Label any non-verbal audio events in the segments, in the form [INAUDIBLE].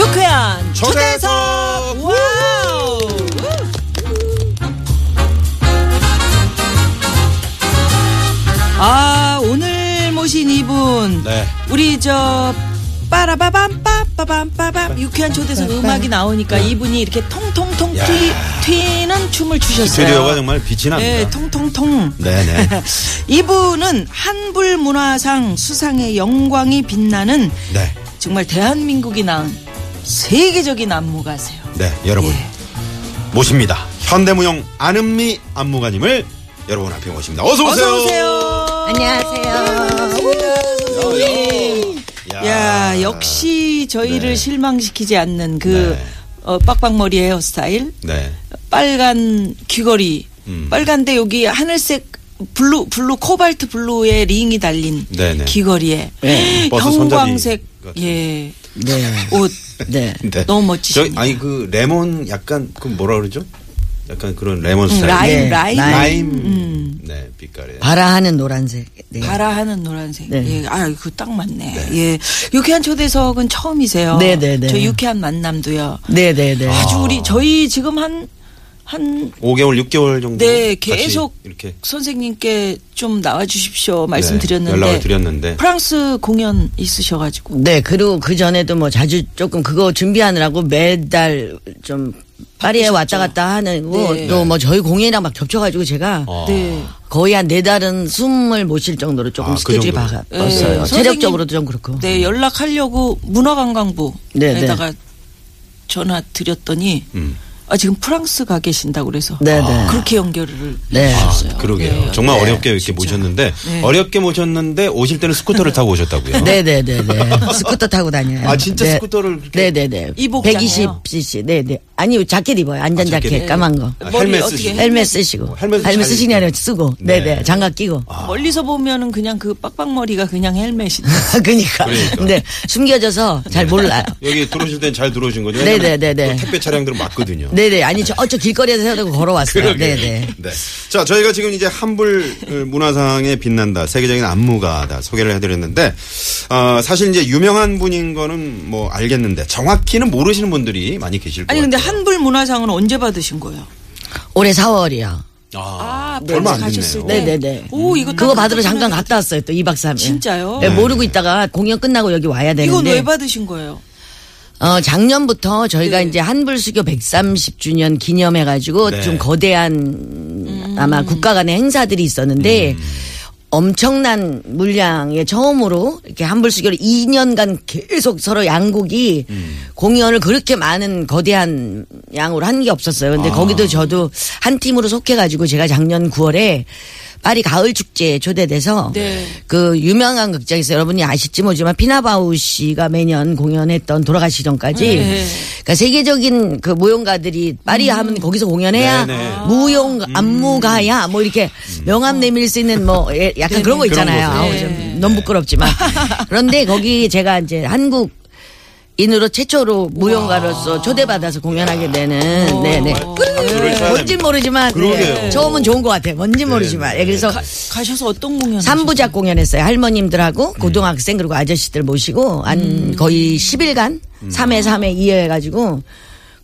유쾌한 초대석! 와우 아 오늘 모신 이분 네. 우리 저 빠라바밤 빠빠밤 빠밤 유쾌한 초대석 음악이 나오니까 이분이 이렇게 통통통 야. 튀, 튀는 춤을 추셨어요 스튜디오가 정말 빛이 납니다. 네 통통통 네네. [LAUGHS] 이분은 한불 문화상 수상의 영광이 빛나는 네. 정말 대한민국이 낳은 세계적인 안무가세요. 네, 여러분. 예. 모십니다. 현대무용 안은미 안무가님을 여러분 앞에 모십니다. 어서 오세요. 어서 오세요. 안녕하세요 야, 야 역시 저희를 네. 실망시키지 않는 그 네. 어, 빡빡머리 헤어스타일, 네. 빨간 귀걸이, 음. 빨간데 여기 하늘색 blue blue cobalt blue의 링이 달린 네네. 귀걸이에 버스 형광색 예 네. 옷 네. 네. 너무. 저, 아니 그 레몬 약간 그 뭐라 그러죠? 약간 그런 레몬 음, 스타일. 라임 네, 라임 라임. 라임. 음. 네, 빛깔에. 바라하는 노란색. 네. 바라하는 노란색. 네. 예, 아, 그 딱 맞네. 예. 유쾌한 초대석은 처음이세요. 네, 네, 네. 저 유쾌한 만남도요. 네네네. 아주 우리 저희 지금 한 한 5개월, 6개월 정도. 네, 계속 이렇게 선생님께 좀 나와 주십시오 네, 말씀드렸는데 연락을 드렸는데. 프랑스 공연 있으셔 가지고 네, 그리고 그 전에도 뭐 자주 조금 그거 준비하느라고 매달 좀 파리에 왔다 갔다 하는 거 네. 또뭐 저희 공연이랑 막 겹쳐가지고 제가 어. 네. 거의 한 네 달은 숨을 못 쉴 정도로 조금 아, 그 스케줄이. 바빴어요. 네. 체력적으로도 좀 그렇고. 네, 연락하려고 네, 문화관광부에다가 전화 드렸더니 음. 아, 지금 프랑스 가 계신다고 그래서 네, 네. 그렇게 연결을 네. 아, 그러게요. 네. 정말 네, 어렵게 이렇게 모셨는데 네. 어렵게 모셨는데 오실 때는 스쿠터를 타고 오셨다고요. 네네네네. 스쿠터 타고 다녀요. 아, 진짜 네. 스쿠터를 네네네. 이 복장이에요? 120cc. 네네. 아니, 자켓 입어요. 안전 아, 자켓, 자켓. 까만 거. 아, 헬멧 어떻게 쓰시고. 해? 헬멧 쓰시고. 어, 헬멧 잘 쓰시는 게 아니라 쓰고. 네. 네네. 장갑 끼고. 멀리서 보면은 그냥 그 빡빡머리가 그냥 헬멧인데. [LAUGHS] 그러니까. 그러니까. 근데 숨겨져서 잘 몰라요. 여기 들어오실 땐 잘 들어오신 거죠? 네네네네. 또 택배 차량들은 막거든요. 네네. 아니, 저, 어, 저 길거리에서 세우고 걸어왔어요. 네네. 네. 자, 저희가 지금 이제 한불 문화상에 빛난다, 세계적인 안무가 다 소개를 해드렸는데, 어, 사실 이제 유명한 분인 거는 뭐 알겠는데, 정확히는 모르시는 분들이 많이 계실 거예요. 아니 근데 한불 문화상은 언제 받으신 거예요? 올해 4월이요. 아, 네, 얼마 안 됐네요. 때. 네네네. 오 이거 그거 딱 받으러 잠깐 갔다 왔어요. 또 2박 3일. 진짜요? 네, 네. 모르고 있다가 공연 끝나고 여기 와야 되는데. 이건 왜 받으신 거예요? 어, 작년부터 저희가 네. 이제 한불수교 130주년 기념해가지고 네. 좀 거대한 아마 국가 간의 행사들이 있었는데 엄청난 물량의 처음으로 이렇게 한불수교를 2년간 계속 서로 양국이 공연을 그렇게 많은 거대한 양으로 한 게 없었어요. 근데 거기도 저도 한 팀으로 속해가지고 제가 작년 9월에 파리 가을 축제에 초대돼서 네. 그 유명한 극장에서 여러분이 아실지 모르지만 피나바우 씨가 매년 공연했던 돌아가시 전까지 네. 그러니까 세계적인 그 무용가들이 파리 하면 거기서 공연해야 네, 네. 무용 안무가야 뭐 이렇게 명함 내밀 수 있는 뭐 예, 약간 그런 거 있잖아요. 그런 아우. 좀 너무 부끄럽지만 [LAUGHS] 그런데 거기 제가 이제 한국 인으로 최초로 무용가로서 초대받아서 공연하게 되는 네네 줄을 쳐야 뭔진 됩니다. 모르지만 그러게요. 네. 처음은 좋은 것 같아요. 뭔진 모르지만 예, 그래서 가, 가셔서 어떤 공연? 삼부작 공연했어요. 음. 할머님들하고 고등학생 그리고 아저씨들 모시고 한 음. 거의 10일간 3회 3회 2회 해가지고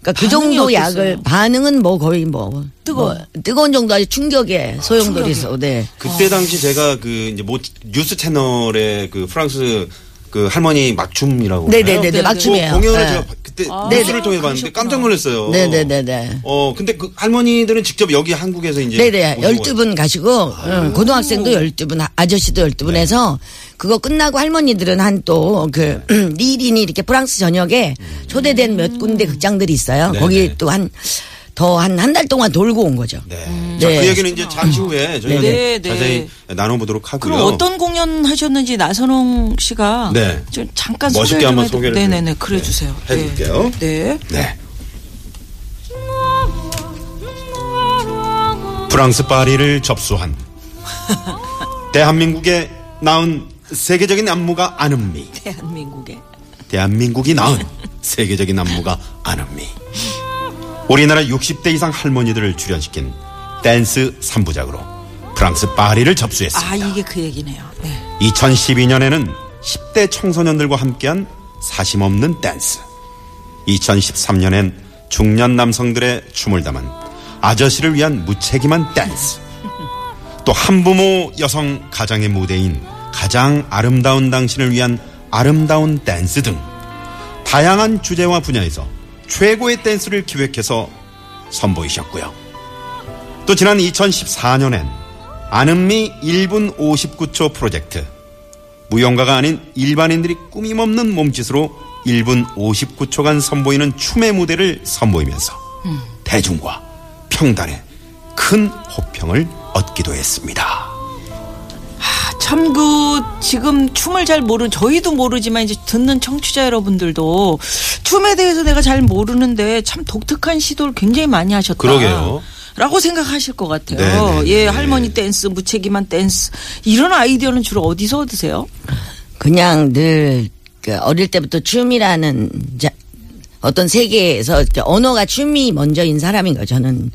그러니까 그 반응이 정도 어땠어요? 약을 반응은 뭐 거의 뭐 뜨거워. 뭐 뜨거운 정도 아주 충격에 소용돌이 있어. 네. 그때 당시 제가 그 이제 뭐 뉴스 채널에 그 프랑스 그 할머니 막춤이라고. 네네네네 네, 막춤이에요. 그 공연을 네. 제가 그때 네, 뉴스를 네. 통해 봤는데 깜짝 놀랐어요. 네네네네. 어, 근데 그 할머니들은 직접 여기 한국에서 이제 네네. 오신 12분 가시고, 응, 고등학생도 12분, 아저씨도 12분 해서, 그거 끝나고 할머니들은 한 또, 그, [CLEARS THROAT] 리린이 이렇게 프랑스 전역에 초대된 몇 군데 극장들이 있어요. 네네. 거기 또 한, 더 한 한 달 동안 돌고 온 거죠. 네. 네. 자, 그 얘기는 이제 잠시 후에 저희가 네, 좀 네. 자세히 나눠보도록 하고요. 그럼 어떤 공연 하셨는지 나선홍 씨가 네. 좀 잠깐 멋있게 소개를 좀 한번 소개를 네네네 좀, 그래 네, 주세요. 해드릴게요. 네. 네. 프랑스 파리를 접수한 [LAUGHS] 대한민국에 낳은 세계적인 안무가 안은미. 대한민국에 대한민국이 낳은 세계적인 안무가 안은미. 우리나라 60대 이상 할머니들을 출연시킨 댄스 3부작으로 프랑스 파리를 접수했습니다. 아 이게 그 얘기네요. 네. 2012년에는 10대 청소년들과 함께한 사심 없는 댄스. 2013년엔 중년 남성들의 춤을 담은 아저씨를 위한 무책임한 댄스. 또 한부모 여성 가장의 무대인 가장 아름다운 당신을 위한 아름다운 댄스 등 다양한 주제와 분야에서 최고의 댄스를 기획해서 선보이셨고요. 또 지난 2014년엔 안은미 1분 59초 프로젝트 무용가가 아닌 일반인들이 꾸밈없는 몸짓으로 1분 59초간 선보이는 춤의 무대를 선보이면서 대중과 평단에 큰 호평을 얻기도 했습니다. 참 그 지금 춤을 잘 모르 저희도 모르지만 이제 듣는 청취자 여러분들도 춤에 대해서 내가 잘 모르는데 참 독특한 시도를 굉장히 많이 하셨다. 그러게요. 라고 생각하실 것 같아요. 네네. 예, 네. 할머니 댄스, 무책임한 댄스 이런 아이디어는 주로 어디서 얻으세요? 그냥 늘그 어릴 때부터 춤이라는 자- 어떤 세계에서 언어가 춤이 먼저인 사람인 거죠. 저는.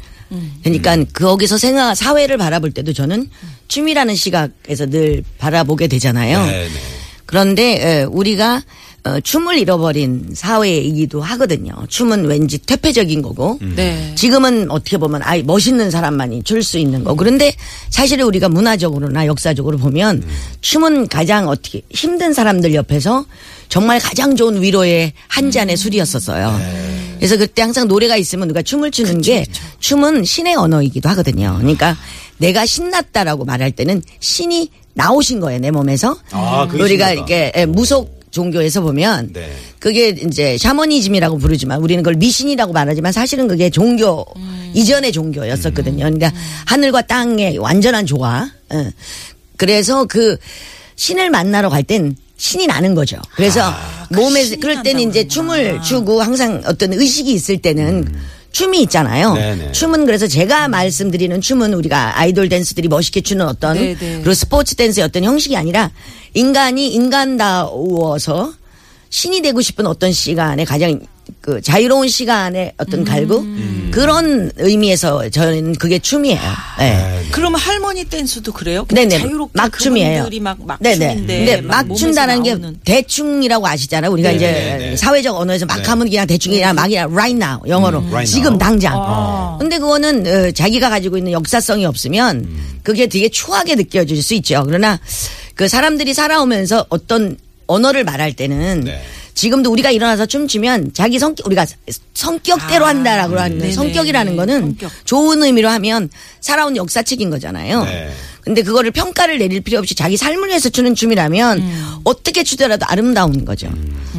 그러니까 거기서 생각 사회를 바라볼 때도 저는 춤이라는 시각에서 늘 바라보게 되잖아요. 네 네. 그런데 에, 우리가 어, 춤을 잃어버린 사회이기도 하거든요. 춤은 왠지 퇴폐적인 거고. 네. 지금은 어떻게 보면 아이 멋있는 사람만이 출 수 있는 거. 그런데 사실은 우리가 문화적으로나 역사적으로 보면 춤은 가장 어떻게 힘든 사람들 옆에서 정말 가장 좋은 위로의 한 잔의 술이었었어요. 그래서 그때 항상 노래가 있으면 누가 춤을 추는 게 춤은 신의 언어이기도 하거든요. 그러니까 내가 신났다라고 말할 때는 신이 나오신 거예요, 내 몸에서. 아, 그게 우리가 신나다. 이렇게 예, 무속 종교에서 보면 네. 그게 이제 샤머니즘이라고 부르지만 우리는 그걸 미신이라고 말하지만 사실은 그게 종교 이전의 종교였었거든요. 그러니까 하늘과 땅의 완전한 조화. 예. 그래서 그 신을 만나러 갈 땐 신이 나는 거죠. 그래서 몸에 신이 그럴 때는 이제 춤을 추고 항상 어떤 의식이 있을 때는 춤이 있잖아요. 네네. 춤은 그래서 제가 말씀드리는 춤은 우리가 아이돌 댄스들이 멋있게 추는 어떤 네네. 그리고 스포츠 댄스의 어떤 형식이 아니라 인간이 인간다워서 신이 되고 싶은 어떤 시간에 가장 그 자유로운 시간에 어떤 갈구 그런 의미에서 저는 그게 춤이에요. 네. 그러면 할머니 댄스도 그래요? 그냥 네네. 자유롭게 막춤이에요. 그분들이 막 네네. 막춤인데 근데 막막 춘다는 게 몸에서 나오는. 대충이라고 아시잖아요. 우리가 이제 네네네. 사회적 언어에서 막 하면 그냥 대충이나 막이나 right now 영어로 음, right 지금 now. 당장. 근데 그거는 어, 자기가 가지고 있는 역사성이 없으면 음. 그게 되게 추하게 느껴질 수 있죠. 그러나 그 사람들이 살아오면서 어떤 언어를 말할 때는 네. 지금도 우리가 일어나서 춤추면 자기 성격 우리가 성격대로 아, 한다라고 하는 네네. 성격이라는 거는 성격. 좋은 의미로 하면 살아온 역사책인 거잖아요. 네. 근데 그거를 평가를 내릴 필요 없이 자기 삶을 위해서 추는 춤이라면 음. 어떻게 추더라도 아름다운 거죠.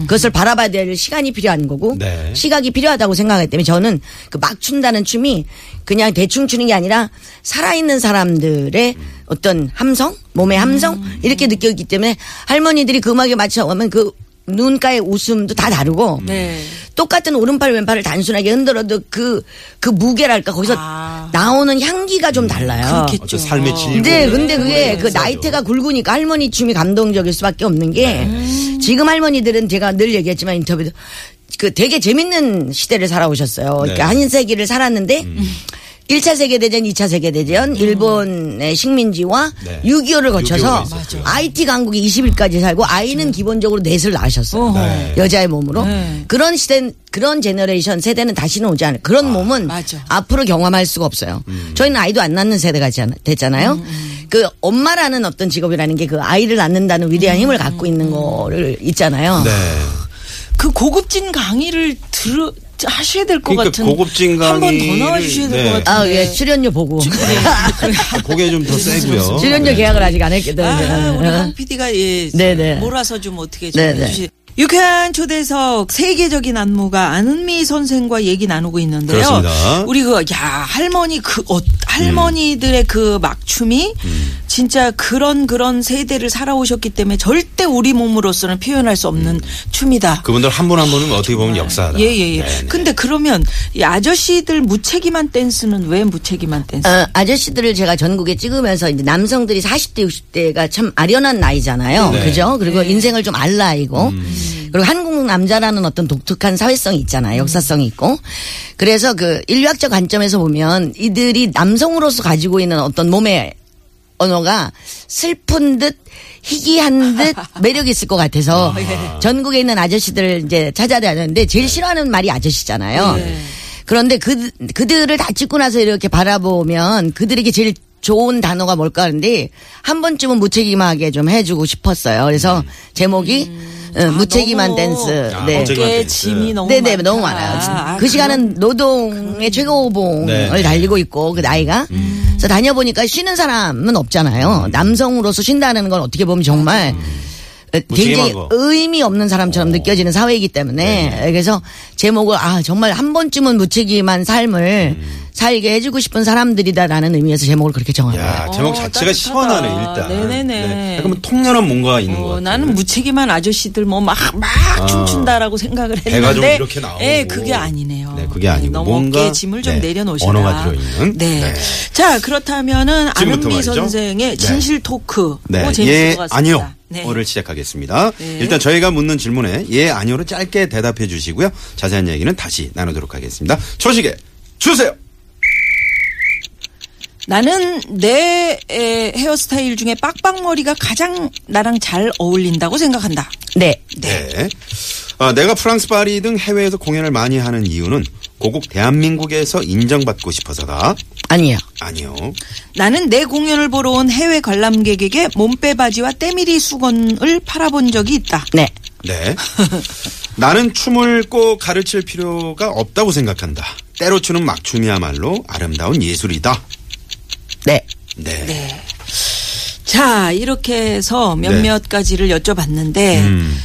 그것을 바라봐야 될 시간이 필요한 거고 네. 시각이 필요하다고 생각하기 때문에 저는 그 막 춘다는 춤이 그냥 대충 추는 게 아니라 살아있는 사람들의 어떤 함성, 몸의 함성 음. 이렇게 느껴있기 때문에 할머니들이 그 음악에 맞춰가면 그 눈가의 웃음도 다 다르고 네. 똑같은 오른팔 왼팔을 단순하게 흔들어도 그, 그 무게랄까 거기서 아. 나오는 향기가 좀 달라요. 그렇겠죠. 삶의 질. 근데 근데 그게 네, 그 나이테가 굵으니까 할머니 춤이 감동적일 수밖에 없는 게 지금 할머니들은 제가 늘 얘기했지만 인터뷰도 그 되게 재밌는 시대를 살아오셨어요. 그러니까 네. 한 세기를 살았는데 1차 세계대전, 2차 세계대전, 일본의 식민지와 네. 6.25를 거쳐서 6.25가 있었죠. IT 강국에 21세기까지 살고 아이는 기본적으로 넷을 낳으셨어요. 어허. 네. 여자의 몸으로. 네. 그런 시대, 그런 generation 세대는 다시는 오지 않을. 그런 몸은 맞아. 앞으로 경험할 수가 없어요. 저희는 아이도 안 낳는 세대가 잖- 됐잖아요. 그 엄마라는 어떤 직업이라는 게 그 아이를 낳는다는 위대한 힘을 갖고 있는 거를 있잖아요. 네. 그 고급진 강의를 들어 하셔야 될것 그러니까 같은 고급진 한번더 강의를- 나와 주셔야 될 네. 것 같은데. 아, 예, 출연료 보고. [LAUGHS] 고개 좀더 세고요. [LAUGHS] 출연료 네. 계약을 아직 안 했거든. 아, 제가. 우리 황 PD가 예 네네. 몰아서 좀 어떻게 좀 네네. 해주시. 유쾌한 초대석 세계적인 안무가 안은미 선생과 얘기 나누고 있는데요. 그렇습니다. 우리 그 야 할머니 그 어, 할머니들의 그 막춤이 음. 진짜 그런 그런 세대를 살아오셨기 때문에 절대 우리 몸으로서는 표현할 수 없는 춤이다. 그분들 한 분 한 분은 어떻게 보면 역사다. 예예예. 네네. 근데 그러면 이 아저씨들 무책임한 댄스는 왜 무책임한 댄스? 어, 아저씨들을 제가 전국에 찍으면서 이제 남성들이 40대, 60대가 참 아련한 나이잖아요. 네. 그죠? 그리고 인생을 좀 알 나이고. 그리고 한국 남자라는 어떤 독특한 사회성이 있잖아요. 역사성이 있고. 그래서 그 인류학적 관점에서 보면 이들이 남성으로서 가지고 있는 어떤 몸의 언어가 슬픈 듯 희귀한 듯 [LAUGHS] 매력이 있을 것 같아서 전국에 있는 아저씨들 이제 찾아다녔는데 제일 싫어하는 말이 아저씨잖아요. 그런데 그, 그들을 다 찍고 나서 이렇게 바라보면 그들에게 제일 좋은 단어가 뭘까 하는데 한 번쯤은 무책임하게 좀 해주고 싶었어요. 그래서 제목이 어, 무책임한 너무 댄스. 아, 네. 무책임한 댄스. 짐이 너무 네네 많다. 너무 많아요. 아, 그 시간은 노동의 최고봉을 네. 음. 달리고 있고 그 나이가 그래서 다녀보니까 쉬는 사람은 없잖아요. 남성으로서 쉰다는 건 어떻게 보면 정말 굉장히 음. 무책임한 거. 의미 없는 사람처럼 느껴지는 사회이기 때문에 네. 그래서 제목을 아 정말 한 번쯤은 무책임한 삶을 음. 살게 해주고 싶은 사람들이다라는 의미에서 제목을 그렇게 정한 거예요. 야, 제목 어, 자체가 따뜻하다. 시원하네, 일단. 네네네. 약간 뭐 통연한 뭔가 있는 것 어, 같아요. 나는 무책임한 아저씨들 뭐 막막 아. 춤춘다라고 생각을 했는데 배가 좀 이렇게 나오고. 예, 그게 아니네요. 네, 그게 아니고 너무 뭔가, 짐을 좀 네, 내려놓으시라. 언어가 들어있는. 네. 네. 자, 그렇다면은 안은미 말이죠. 선생의 네. 진실 토크. 네, 뭐 재밌을 예, 것 같습니다. 아니요. 네. 오를 시작하겠습니다. 네. 일단 저희가 묻는 질문에 예, 아니요로 짧게 대답해 주시고요. 자세한 얘기는 다시 나누도록 하겠습니다. 초식에 주세요. 나는 내 에, 헤어스타일 중에 빡빡머리가 가장 나랑 잘 어울린다고 생각한다. 네. 네. 아, 내가 프랑스 파리 등 해외에서 공연을 많이 하는 이유는 고국 대한민국에서 인정받고 싶어서다. 아니요. 아니요. 나는 내 공연을 보러 온 해외 관람객에게 몸빼 바지와 때밀이 수건을 팔아본 적이 있다. 네. 네. 나는 춤을 꼭 가르칠 필요가 없다고 생각한다. 때로 추는 막춤이야말로 아름다운 예술이다. 네. 네. 자, 이렇게 해서 몇몇 가지를 여쭤봤는데, 네. 음.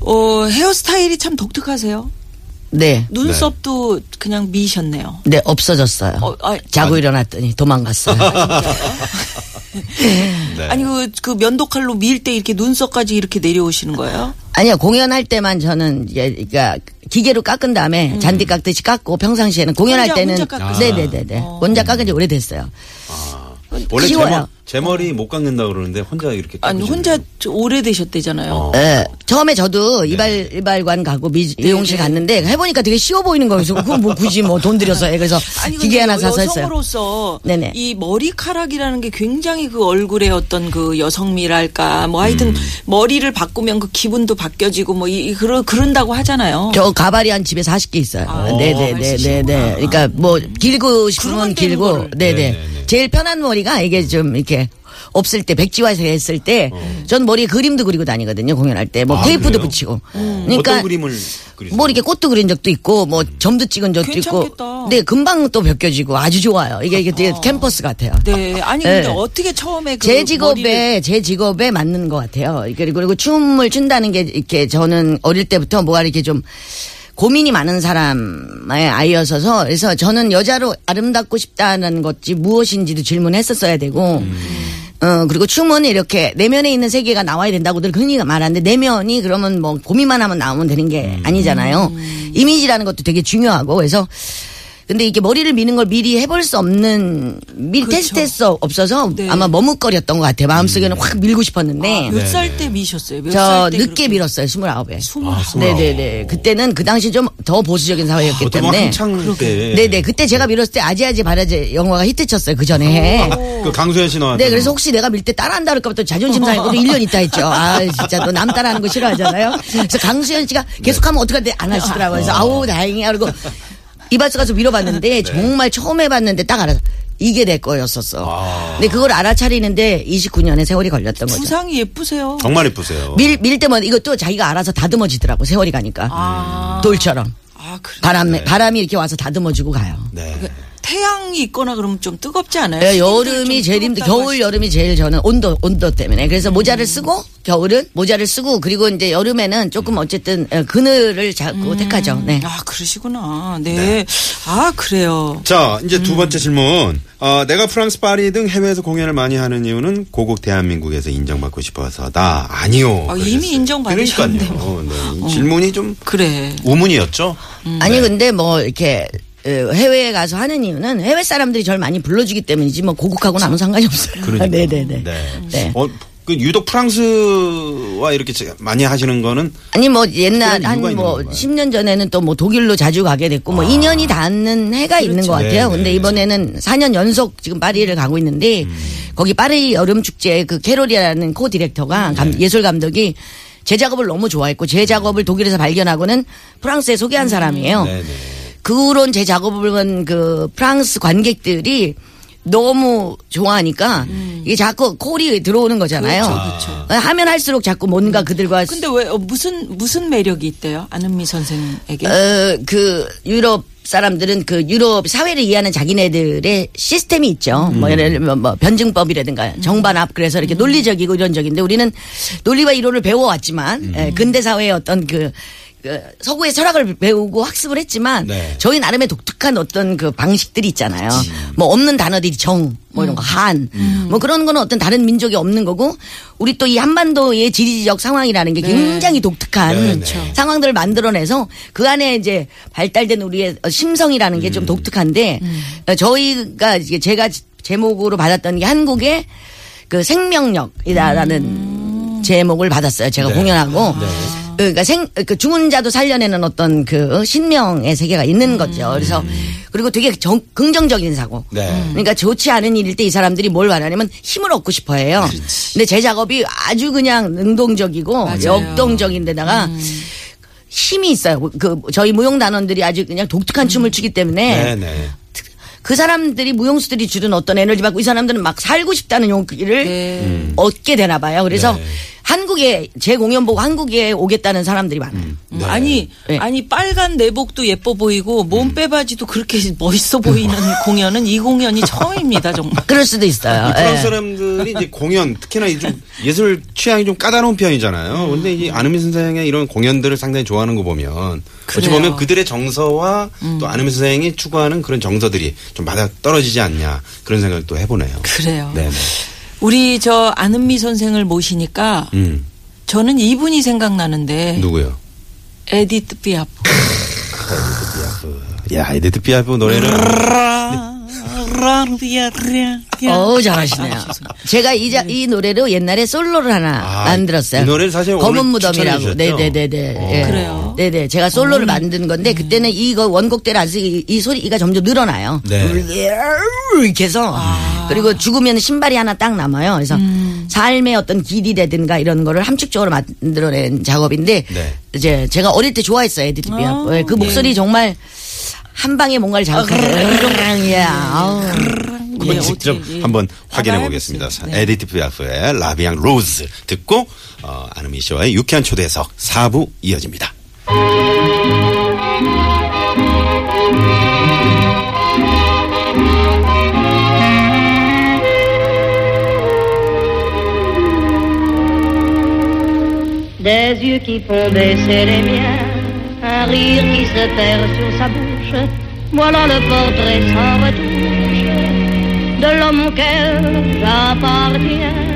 어, 헤어스타일이 참 독특하세요. 네. 눈썹도 그냥 미셨네요. 네, 없어졌어요. 어, 아, 자고 일어났더니 도망갔어요. 네. 아니, 그, 그 면도칼로 밀 때 이렇게 눈썹까지 이렇게 내려오시는 거예요? 아니요, 공연할 때만 저는 이제, 그러니까 기계로 깎은 다음에 잔디 깎듯이 깎고 평상시에는 공연할 혼자- 때는. 혼자 깎으세요? 네네네네. 어. 혼자 깎은 지 오래됐어요. 원래 제, 쉬워요. 머, 제 머리 못 깎는다 그러는데 혼자 이렇게 아니, 깎으시는 혼자 거예요? 저 오래 되셨대잖아요. 어. 예. 처음에 네. 저도 이발, 이발관 가고 미, 미용실 갔는데 해보니까 되게 쉬워 보이는 거예요. 그래서 그거 뭐 굳이 뭐 돈 들여서 해. 그래서 [LAUGHS] 아니, 기계 근데 하나 사서 했어요. 여성으로서 네네. 이 머리카락이라는 게 굉장히 그 얼굴의 어떤 그 여성미랄까 뭐 하여튼 음. 머리를 바꾸면 그 기분도 바뀌어지고 뭐 이, 이 그러 그런다고 하잖아요. 저 가발이 한 집에 40개 있어요. 아, 네네네네네. 그러니까 뭐 길고 싶으면 그러면 되는 길고. 거를. 네네. 네네네. 제일 편한 머리가 이게 좀 이렇게 없을 때 백지화해서 했을 때 전 머리에 그림도 그리고 다니거든요 공연할 때뭐 어. 아, 테이프도 그래요? 붙이고 어떤 그러니까 그림을 그리세요? 뭐 이렇게 꽃도 그린 적도 있고 뭐 점도 찍은 적도 괜찮겠다. 있고 네 금방 또 벗겨지고 아주 좋아요 이게 이게 되게 캠퍼스 같아요 네. 아니 근데 네. 어떻게 처음에 그 제 직업에 머리를 제 직업에 맞는 것 같아요. 그리고 그리고 춤을 춘다는 게 이렇게 저는 어릴 때부터 뭐가 이렇게 좀 고민이 많은 사람의 아이였어서 그래서 저는 여자로 아름답고 싶다는 것이 무엇인지도 질문했었어야 되고 어 그리고 춤은 이렇게 내면에 있는 세계가 나와야 된다고들 흔히 말하는데 내면이 그러면 뭐 고민만 하면 나오면 되는 게 아니잖아요. 이미지라는 것도 되게 중요하고 그래서 근데 이게 머리를 미는 걸 미리 해볼 수 없는 미리 그렇죠. 테스트할 수 없어서 네. 아마 머뭇거렸던 것 같아요. 마음속에는 확 밀고 싶었는데 몇살 때 미셨어요? 몇저살때 늦게 그렇게 밀었어요. 스물아홉에. 스물 아, 스물아홉. 네네네. 그때는 그 당시 좀 더 보수적인 사회였기 보통 때문에. 한창 때. 네네. 그때 제가 밀었을 때 아지아지 바라지 영화가 히트쳤어요. 그 전에 해. 그 강소연 씨 나왔던. 네, 그래서 혹시 내가 밀 때 따라한다 그럴까 또 자존심 상해서 1년 있다 했죠. 아, 진짜 너 남 따라하는 거 싫어하잖아요. 그래서 강수현 씨가 계속하면 어떡하는데 안 하시더라고요. 그래서 아우, 다행이야. 그리고 이발소 가서 밀어봤는데 정말 처음 해봤는데 딱 알아서 이게 내 거였었어. 아. 근데 그걸 알아차리는데 29년의 세월이 걸렸던 거죠. 부상이 예쁘세요. 정말 예쁘세요. 밀, 밀 때면 이것도 자기가 알아서 다듬어지더라고. 세월이 가니까. 아. 돌처럼. 아. 바람, 네. 바람이 이렇게 와서 다듬어주고 가요. 네. 태양이 있거나 그러면 좀 뜨겁지 않아요? 예, 시민들 여름이 좀 제일 힘들, 겨울. 여름이 제일 저는 온도, 온도 때문에. 그래서 모자를 쓰고, 겨울은 모자를 쓰고, 그리고 이제 여름에는 조금 어쨌든 어, 그늘을 자꾸 택하죠. 네. 아, 그러시구나. 네. 아, 그래요. 자, 이제 두 음. 번째 질문. 어, 내가 프랑스 파리 등 해외에서 공연을 많이 하는 이유는 고국 대한민국에서 인정받고 싶어서다. 아니요. 아, 이미. 인정받으셨는데 그러니까요. 네. 이 질문이 좀 그래. 우문이었죠. 아니, 근데 뭐, 이렇게, 어, 해외에 가서 하는 이유는 해외 사람들이 저를 많이 불러주기 때문이지 뭐 고국하고는 아무 상관이 없어요. [LAUGHS] 그러니까. 네네네. 네. 네. 어, 그 유독 프랑스와 이렇게 제- 많이 하시는 거는 아니 뭐 옛날 한뭐 건가요? 10년 전에는 또 뭐 독일로 자주 가게 됐고 뭐 2년이 닿는 해가 있는 것 같아요. 네, 근데 네. 이번에는 4년 연속 지금 파리를 가고 있는데 음. 거기 파리 여름 축제 그 캐롤이라는 코 디렉터가 감- 예술 감독이 제 작업을 너무 좋아했고 제 작업을 독일에서 발견하고는 프랑스에 소개한 사람이에요. 네, 네. 그런 제 작업을 본 그 프랑스 관객들이 너무 좋아하니까 이게 자꾸 콜이 들어오는 거잖아요. 하면 할수록 자꾸 뭔가 그들과 근데 왜 어, 무슨 무슨 매력이 있대요? 안은미 선생에게? 어, 그 유럽 사람들은 그 유럽 사회를 이해하는 자기네들의 시스템이 있죠. 뭐 예를 들면 뭐 변증법이라든가 정반합 그래서 이렇게 논리적이고 이론적인데 우리는 논리와 이론을 배워왔지만 예, 근대 사회의 어떤 그, 그 서구의 철학을 배우고 학습을 했지만 네. 저희 나름의 독특한 어떤 그 방식들이 있잖아요. 뭐 없는 단어들이 정, 뭐 이런 거 한, 뭐 그런 거는 어떤 다른 민족이 없는 거고 우리 또 이 한반도의 지리적 상황이라는 게 굉장히 독특한 네, 네. 상황들을 만들어내서 그 안에 이제 발달된 우리의 심성이라는 게좀 독특한데 어, 저희가 이제 제가 제목으로 받았던 게 한국의 그 생명력이다라는 제목을 받았어요. 제가 네. 공연하고. 그러니까 생, 그 죽은 자도 살려내는 어떤 그 신명의 세계가 있는 거죠. 그래서 그리고 되게 정, 긍정적인 사고. 네. 그러니까 좋지 않은 일일 때 이 사람들이 뭘 바라냐면 힘을 얻고 싶어 해요. 근데 제 작업이 아주 그냥 능동적이고 역동적인 데다가 힘이 있어요. 그 저희 무용 단원들이 아주 그냥 독특한 춤을 추기 때문에 네, 네. 그 사람들이 무용수들이 주는 어떤 에너지 받고 이 사람들은 막 살고 싶다는 용기를 네. 얻게 되나 봐요. 그래서 네. 한국 에 제 공연 보고 한국에 오겠다는 사람들이 많아요. 음, 아니 네. 아니 빨간 내복도 예뻐 보이고 몸 빼바지도 그렇게 멋있어 보이는 공연은 이 공연이 처음입니다 정말. [LAUGHS] 그럴 수도 있어요. 이 프랑스 예. 사람들이 이제 공연 특히나 이좀 예술 취향이 좀 까다로운 편이잖아요. 근데 이 안은미 선생의 이런 공연들을 상당히 좋아하는 거 보면 어찌 그래요. 보면 그들의 정서와 또 안은미 선생이 추구하는 그런 정서들이 좀 맞아 떨어지지 않냐 그런 생각도 해보네요. 그래요. 네, 네. 우리 저 안은미 선생을 모시니까 음 저는 이분이 생각나는데 누구요? 에디트 피아프. [LAUGHS] 야 에디트 피아프 노래를 어우 잘하시네요. 제가 이, 자, 이 노래로 옛날에 솔로를 하나 아, 만들었어요. 이 노래를 사실 검은 무덤이라고. 추천해 주셨죠? 네네네네. 어. 예. 그래요? 네네. 제가 솔로를 만든 건데 그때는 이거 원곡대로 아주 이, 이 소리가 점점 늘어나요. 네. 이렇게 해서 그리고 죽으면 신발이 하나 딱 남아요. 그래서 삶의 어떤 길이라든가 이런 거를 함축적으로 만들어낸 작업인데 네. 이제 제가 어릴 때 좋아했어요 피아프. 예, 그 목소리 정말 한 방에 뭔가를 자극하는 야 아우. 한번 예, 직접 어떻게, 예. 한번 확인해 보겠습니다. 해보세요. 네. 에디트 피아프의 La Vie en rose 듣고 어, 안은미 씨와의 유쾌한 초대석 4부 이어집니다. Des yeux qui font baisser les miens, un rire qui se perd sur sa bouche. Voilà le portrait sans retouche de l'homme auquel j'appartiens.